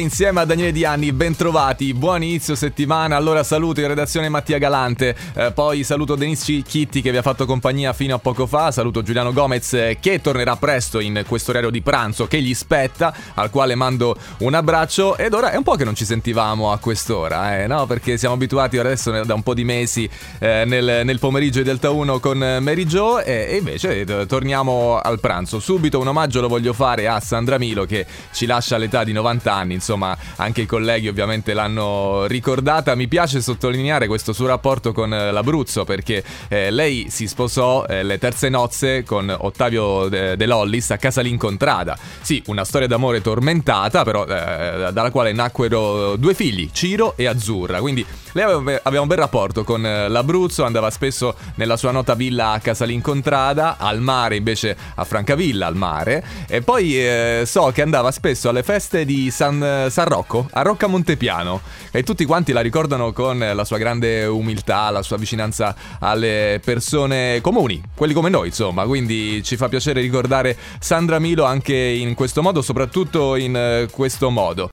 Insieme a Daniele Dianni, bentrovati, buon inizio settimana. Allora saluto in redazione Mattia Galante, eh, poi saluto Denis Chitti che vi ha fatto compagnia fino a poco fa, saluto Giuliano Gomez eh, che tornerà presto in questo orario di pranzo che gli spetta, al quale mando un abbraccio ed ora è un po' che non ci sentivamo a quest'ora, eh, no? Perché siamo abituati adesso da un po' di mesi eh, nel, nel, pomeriggio di Delta 1 con Mary Jo e, e invece eh, torniamo al pranzo. Subito un omaggio lo voglio fare a Sandra Milo che ci lascia all'età di 90 anni, insomma anche i colleghi ovviamente l'hanno ricordata. Mi piace sottolineare questo suo rapporto con eh, l'Abruzzo perché eh, lei si sposò eh, le terze nozze con Ottavio De, De Lollis a Casa Lincontrada. Sì, una storia d'amore tormentata, però eh, dalla quale nacquero due figli, Ciro e Azzurra. Quindi lei aveva, un bel rapporto con eh, l'Abruzzo, andava spesso nella sua nota villa a Casa Lincontrada, al mare invece a Francavilla al mare e poi eh, so che andava spesso alle feste di San San Rocco, a Rocca Montepiano e tutti quanti la ricordano con la sua grande umiltà, la sua vicinanza alle persone comuni, quelli come noi insomma, quindi ci fa piacere ricordare Sandra Milo anche in questo modo, soprattutto in questo modo.